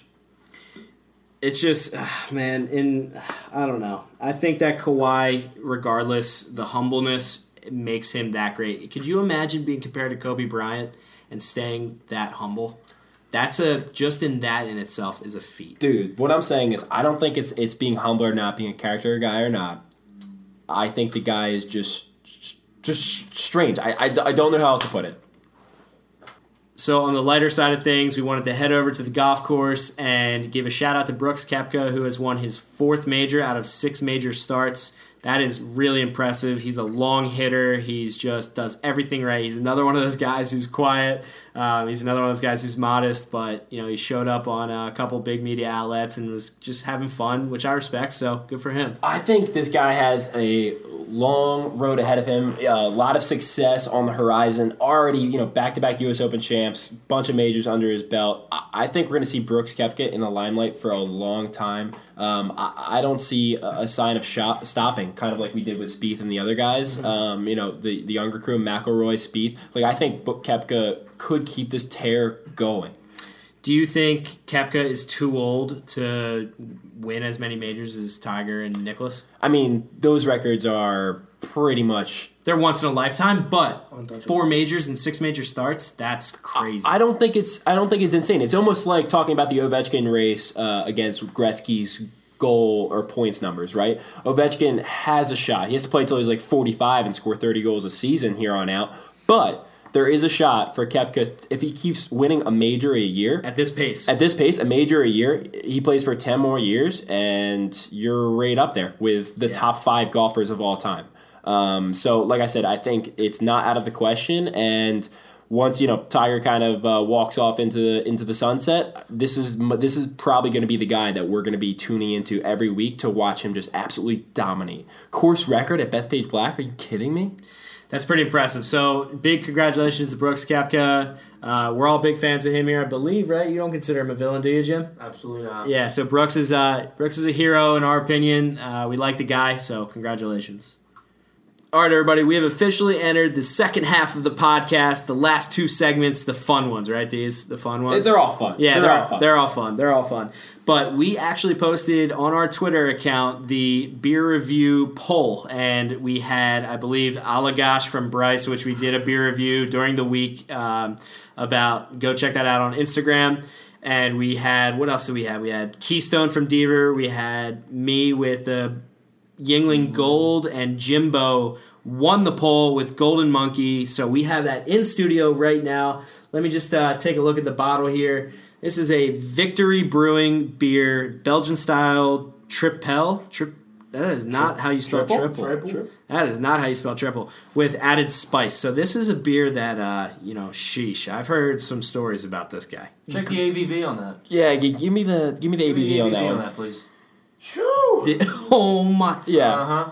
It's just ah, man, in I don't know. I think that Kawhi, regardless, the humbleness makes him that great. Could you imagine being compared to Kobe Bryant and staying that humble? That's a just in that in itself is a feat. Dude, what I'm saying is, I don't think it's it's being humble or not, being a character guy or not. I think the guy is just just strange. I, I, I don't know how else to put it. So on the lighter side of things, we wanted to head over to the golf course and give a shout out to Brooks Koepka, who has won his fourth major out of six major starts. That is really impressive. He's a long hitter. He's just does everything right. He's another one of those guys who's quiet. Um, he's another one of those guys who's modest, but you know he showed up on a couple big media outlets and was just having fun, which I respect. So good for him. I think this guy has a long road ahead of him. A lot of success on the horizon. Already, you know, back-to-back U.S. Open champs, bunch of majors under his belt. I I think we're going to see Brooks Koepka in the limelight for a long time. Um, I, I don't see a, a sign of shop, stopping, kind of like we did with Spieth and the other guys. Um, you know, the the younger crew, McIlroy, Spieth. Like I think Book Koepka could keep this tear going. Do you think Koepka is too old to win as many majors as Tiger and Nicklaus? I mean, those records are pretty much They're once in a lifetime, but four majors and six major starts, that's crazy. I don't think it's I don't think it's insane. It's almost like talking about the Ovechkin race uh, against Gretzky's goal or points numbers, right? Ovechkin has a shot. He has to play until he's like 45 and score 30 goals a season here on out. But there is a shot for Koepka if he keeps winning a major a year. At this pace. At this pace, a major a year, he plays for 10 more years, and you're right up there with the Yeah. top five golfers of all time. Um, so, like I said, I think it's not out of the question. And once you know Tiger kind of uh, walks off into the into the sunset, this is this is probably going to be the guy that we're going to be tuning into every week to watch him just absolutely dominate. Course record at Bethpage Black? Are you kidding me? That's pretty impressive. So, big congratulations to Brooks Koepka. Uh, we're all big fans of him here, I believe, right? You don't consider him a villain, do you, Jim? Absolutely not. Yeah, so Brooks is uh, Brooks is a hero in our opinion. Uh, we like the guy, so congratulations. All right, everybody, we have officially entered the second half of the podcast. The last two segments, the fun ones, right? These the fun ones. They're all fun. Yeah, they're, they're, all fun. They're all fun. They're all fun. But we actually posted on our Twitter account the beer review poll, and we had, I believe, Allagash from Bryce, which we did a beer review during the week um, about. Go check that out on Instagram. And we had what else did we have? We had Keystone from Deaver. We had me with the Yuengling Gold and Jimbo won the poll with Golden Monkey. So we have that in studio right now. Let me just uh, take a look at the bottle here. This is a Victory Brewing beer, Belgian style tripel. Trip. That is not how you spell triple. Triple? That is not how you spell triple with added spice. So this is a beer that uh, you know, sheesh. I've heard some stories about this guy. Check the ABV on that. yeah, g- give me the give me the Give me ABV, the on that one. please. Shoo! oh my! Yeah, Uh huh.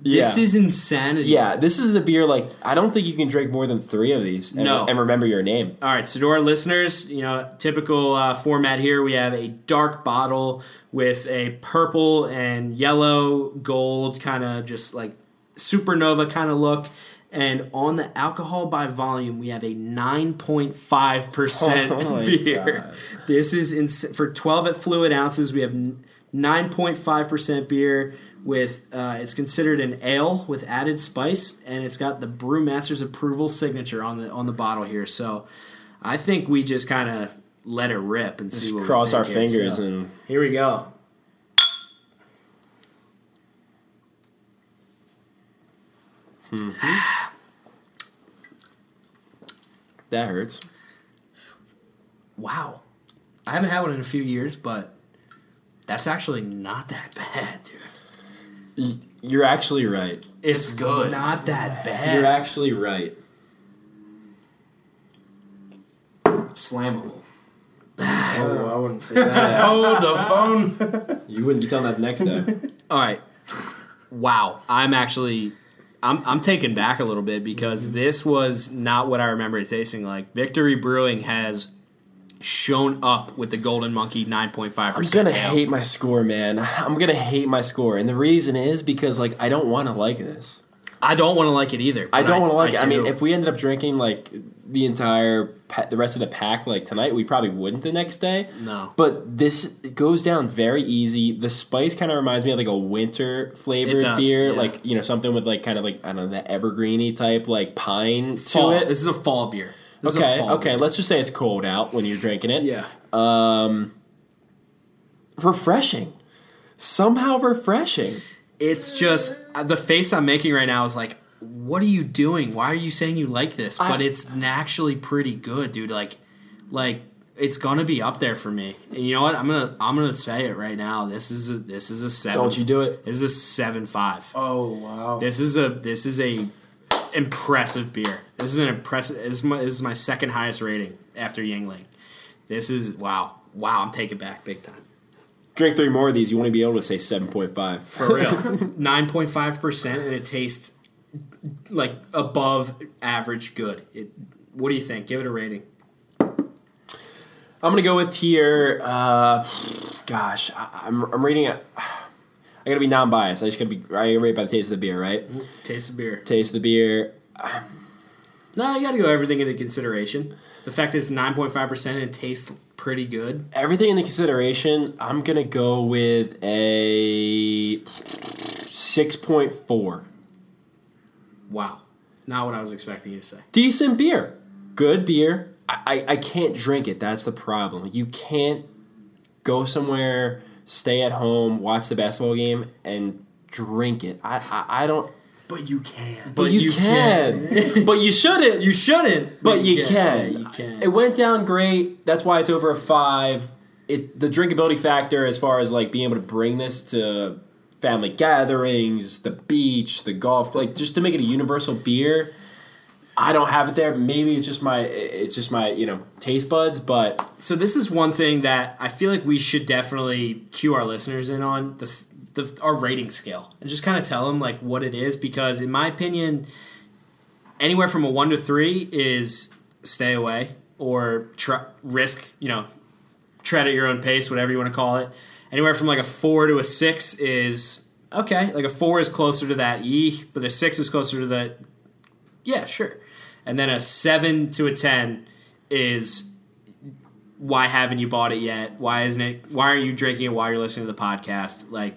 This yeah. is insanity. Yeah, this is a beer like I don't think you can drink more than three of these. And, No. and remember your name. All right, so to our listeners, you know, typical uh, format here, we have a dark bottle with a purple and yellow gold kind of just like supernova kind of look. And on the alcohol by volume, we have a 9.5% Oh beer. God. This is ins- for 12 at fluid ounces, we have n- 9.5% beer with uh, it's considered an ale with added spice and it's got the brewmaster's approval signature on the on the bottle here so i think we just kind of let it rip and see Just what we cross our here. fingers So, and here we go that hurts. wow i haven't had one in a few years but that's actually not that bad dude You're actually right. it's good. not that bad You're actually right. Slammable. Oh, I wouldn't say that. oh, the phone. You wouldn't be telling that next day. All right. Wow. I'm actually I'm I'm taken back a little bit because this was not what I remember it tasting like. Victory Brewing has shown up with the Golden Monkey 9.5%. I'm gonna hate my score, man. I'm gonna hate my score, and the reason is because like I don't want to like this. I don't want to like it either. I don't want to like it. I mean, if we ended up drinking like the entire the rest of the pack like tonight, we probably wouldn't the next day. No. But this goes down very easy. The spice kind of reminds me of like a winter flavored does, beer, yeah. like you know something with like kind of like I don't know the evergreeny type like pine fall. to it. This is a fall beer. This okay, okay. beer. Let's just say it's cold out when you're drinking it. Yeah. Um, refreshing. Somehow refreshing. It's just uh, the face I'm making right now is like, what are you doing? Why are you saying you like this? I- but it's actually pretty good, dude. Like, like it's gonna be up there for me. And you know what? I'm gonna I'm gonna say it right now. This is a, this is a seven. Don't you do it. This is a seven five. Oh wow. This is a this is a impressive beer. This is an impressive. This is my, this is my second highest rating after Yuengling. This is wow wow. I'm taking back big time. Drink three more of these, you want to be able to say seven point five. For real. Nine point five percent, and it tastes like above average good. It, what do you think? Give it a rating. I'm gonna go with here. Uh, gosh, I, I'm I'm reading it. I gotta be non-biased. I just gotta be. I gotta rate by the taste of the beer, right? Mm-hmm. Taste of the beer. Taste of the beer. No, you got to go everything into consideration. The fact that it's nine point five percent and it tastes pretty good. Everything into consideration. I'm gonna go with a six point four. Wow, not what I was expecting you to say. Decent beer, good beer. I, I I can't drink it. That's the problem. You can't go somewhere, stay at home, watch the basketball game, and drink it. I I, I don't. but you can. But, you, can. but you shouldn't. You shouldn't, But you can. Yeah, you can. It went down great. That's why it's over a five. It the drinkability factor as far as like being able to bring this to family gatherings, the beach, the golf, like just to make it a universal beer. I don't have it there. Maybe it's just my it's just my you know taste buds, but so this is one thing that I feel like we should definitely cue our listeners in on the, the our rating scale and just kind of tell them like what it is because in my opinion, anywhere from a one to three is stay away or risk you know tread at your own pace, whatever you want to call it. Anywhere from like a four to a six is okay. Like a four is closer to that E, but a six is closer to that. Yeah, sure. And then a seven to a ten is why haven't you bought it yet? Why isn't it? Why aren't you drinking it while you're listening to the podcast? Like,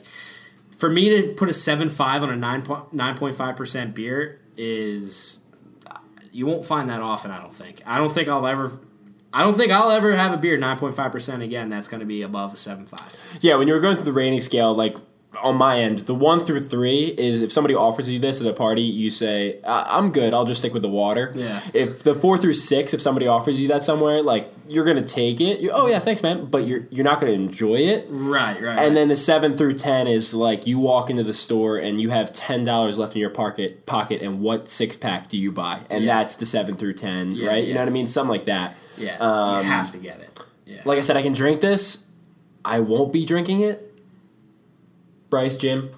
for me to put a seven five on a nine point nine point five percent beer is you won't find that often. I don't think. I don't think I'll ever. I don't think I'll ever have a beer nine point five percent again. That's going to be above a seven five. yeah, when you were going through the rating scale, like on my end, the one through three is if somebody offers you this at a party, you say, I- "I'm good. I'll just stick with the water." Yeah. If the four through six, if somebody offers you that somewhere, like you're gonna take it. You, oh yeah, thanks, man. But you're you're not gonna enjoy it. Right, right. And then the seven through ten is like you walk into the store and you have ten dollars left in your pocket pocket, and what six pack do you buy? And Yeah. that's the seven through ten, Yeah, right? You know what I mean? Something like that. yeah, um, you have to get it. Yeah. Like I said, I can drink this. I won't be drinking it. Bryce, Jim,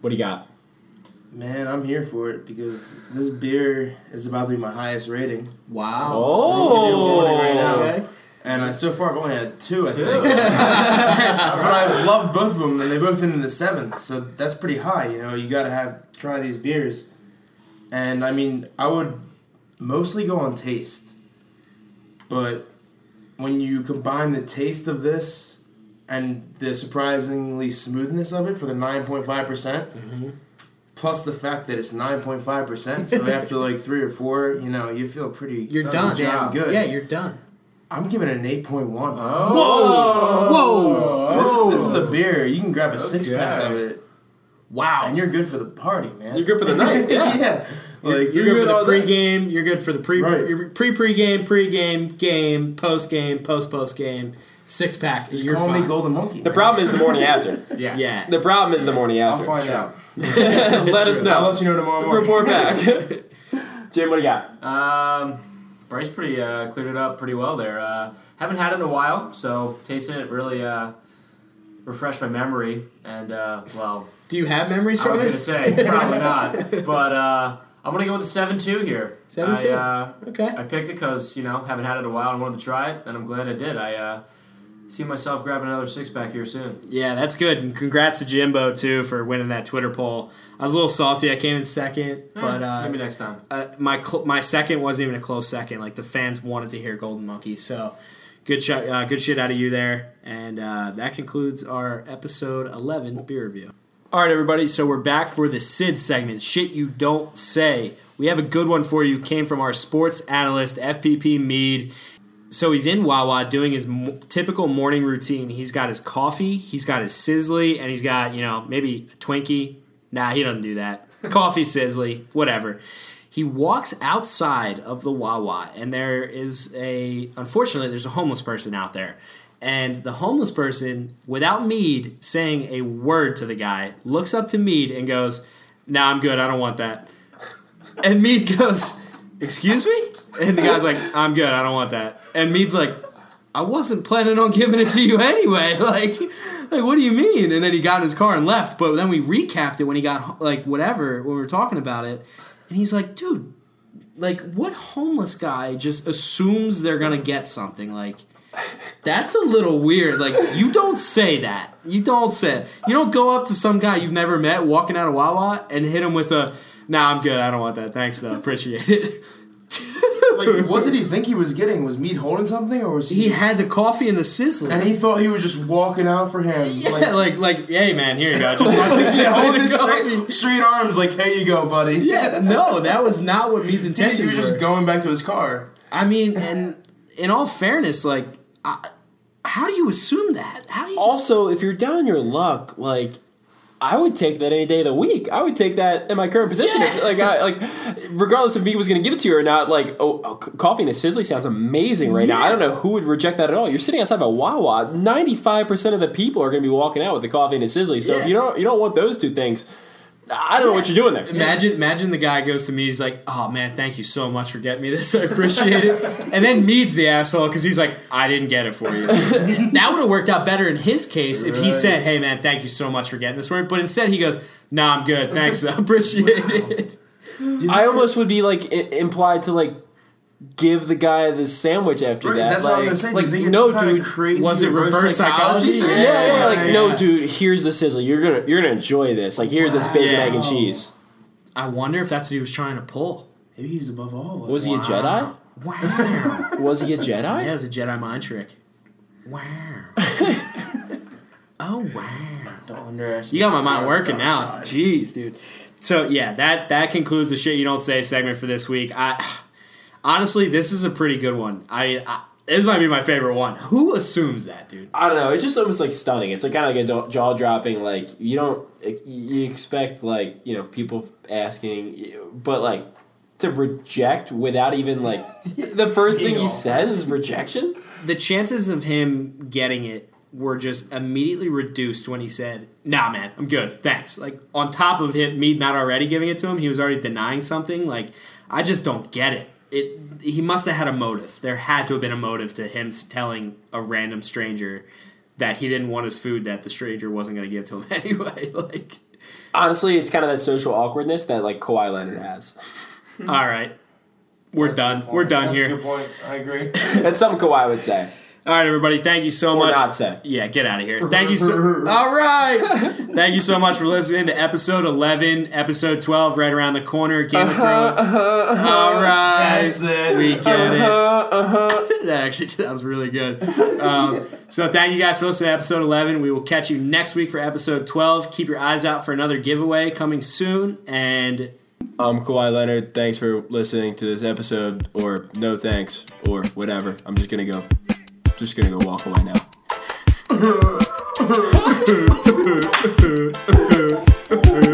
what do you got? Man, I'm here for it because this beer is about to be my highest rating. wow. Oh, warning right now. Okay. And I, so far I've only had two, I think. but I've loved both of them, and they both end in the seventh, so that's pretty high. You know, you gotta have try these beers. And I mean, I would mostly go on taste, but when you combine the taste of this and the surprisingly smoothness of it for the nine point five percent, mm-hmm. plus the fact that it's nine point five percent, so after like three or four, you know, you feel pretty. You're done. Damn job. good. Yeah, you're done. I'm giving it an eight point one. Oh. Whoa! This, this is a beer. You can grab a six pack of it, Wow. and you're good for the party, man. You're good for the night. Yeah. yeah. You're, Like you're good good for the day. pregame. You're good for the pre Right. you're pre pregame, pregame, game, post game, post post game, six pack. just you're call fine. me Golden Monkey. The problem is the morning after. Yes. Yeah. The problem is the morning after. I'll after. find out. Let us know. I'll know. let you know tomorrow morning. Report back. Jim, what do you got? Um, Bryce pretty uh, cleared it up pretty well there. Uh, haven't had it in a while, so tasting it really uh, refreshed my memory. And uh, well, Do you have memories I was it? gonna say probably not, but uh, I'm gonna go with the seven two here. 7-2. I, uh, Okay. I picked it because you know haven't had it in a while and wanted to try it, and I'm glad I did. I uh, see myself grabbing another six pack here soon. Yeah, that's good. And congrats to Jimbo too for winning that Twitter poll. I was a little salty. I came in second, but uh, maybe next time. uh, my cl- my second wasn't even a close second. Like the fans wanted to hear Golden Monkey, so good sh- uh, good shit out of you there. And uh, that concludes our episode eleven beer review. All right, everybody. So we're back for the Sid segment. Shit you don't say. We have a good one for you. Came from our sports analyst FPP Mead. So he's in Wawa doing his mo- typical morning routine. He's got his coffee, he's got his Sizzli, and he's got you know maybe a Twinkie. Nah, he doesn't do that. Coffee, Sizzli, whatever. He walks outside of the Wawa, and there is a unfortunately there's a homeless person out there, and the homeless person, without Mead saying a word to the guy, looks up to Mead and goes, "Nah, I'm good. I don't want that." And Mead goes, "Excuse me?" And the guy's like, "I'm good. I don't want that." And Mead's like, "I wasn't planning on giving it to you anyway. Like, like what do you mean?" And then he got in his car and left. But then we recapped it when he got like whatever when we were talking about it, and he's like, "Dude, like what homeless guy just assumes they're gonna get something like?" That's a little weird. Like you don't say that. You don't say it. You don't go up to some guy you've never met walking out of Wawa and hit him with a Nah, I'm good. I don't want that. Thanks though. Appreciate it. Like, what did he think he was getting? Was meat holding something, or was he? He had the coffee and the sizzler. and he thought he was just walking out for him. yeah, like, like, like, hey man, here you go. Just watch the yeah, sizzler holding and his coffee. straight, straight arms, like, here you go, buddy. Yeah, no, that was not what Mead's intentions. he, he intentions was just were. going back to his car. I mean, and in all fairness, like, I, how do you assume that? How do you just, Also, if you're down your luck, like I would take that any day of the week. I would take that in my current position. Yeah. Like, I, like regardless if he was going to give it to you or not. Like, oh, oh, coffee and a Sizzli sounds amazing right now. I don't know who would reject that at all. You're sitting outside of a Wawa. Ninety five percent of the people are going to be walking out with the coffee and a Sizzli. So Yeah. if you don't, you don't want those two things. I don't know what you're doing there. Imagine, imagine the guy goes to Mead. He's like, "Oh man, thank you so much for getting me this. I appreciate it." And then Mead's the asshole because he's like, "I didn't get it for you." that would have worked out better in his case if he Right. said, "Hey man, thank you so much for getting this for me." But instead, he goes, "Nah, I'm good. Thanks, I appreciate it." I almost would be like I- implied to like give the guy the sandwich after Right, that. that's like, what I was gonna say. Like, Do you think it's no, some dude. crazy was it reverse psychology? thing? Yeah, yeah, like yeah, no, dude. Here's the sizzle. You're gonna you're gonna enjoy this. Like here's this bacon, Wow. egg, and cheese. I wonder if that's what he was trying to pull. Maybe he's above all. Like, Was he a Jedi? Wow. Was he a Jedi? yeah, it was a Jedi mind trick. Wow. oh wow. Don't underestimate. You got my mind working now. Jeez, dude. So yeah, that that concludes the shit you don't say segment for this week. I honestly, this is a pretty good one. I, I this might be my favorite one. Who assumes that, dude? I don't know. It's just almost like stunning. It's like kind of like a jaw dropping. Like you don't you expect like you know people asking, but like to reject without even like the first thing he says is rejection. The chances of him getting it were just immediately reduced when he said, "Nah, man, I'm good, thanks." Like on top of him, me not already giving it to him, he was already denying something. Like I just don't get it. It he must have had a motive. There had to have been a motive to him telling a random stranger that he didn't want his food that the stranger wasn't going to give to him anyway. Like, Honestly, it's kind of that social awkwardness that like Kawhi Leonard has. all right, we're That's done. We're point. done That's here. A good point. I agree. That's something Kawhi would say All right, everybody. Thank you so or much. not set. Yeah, get out of here. Thank you so. All right. Thank you so much for listening to episode eleven, episode twelve, right around the corner. Game of uh-huh, Thrones. Uh-huh, uh-huh. All right, That's it. we get it. that actually sounds really good. Um, so thank you guys for listening to episode eleven. We will catch you next week for episode twelve. Keep your eyes out for another giveaway coming soon. And I'm Kawhi Leonard. Thanks for listening to this episode, or no thanks, or whatever. I'm just gonna go, just gonna go walk away now.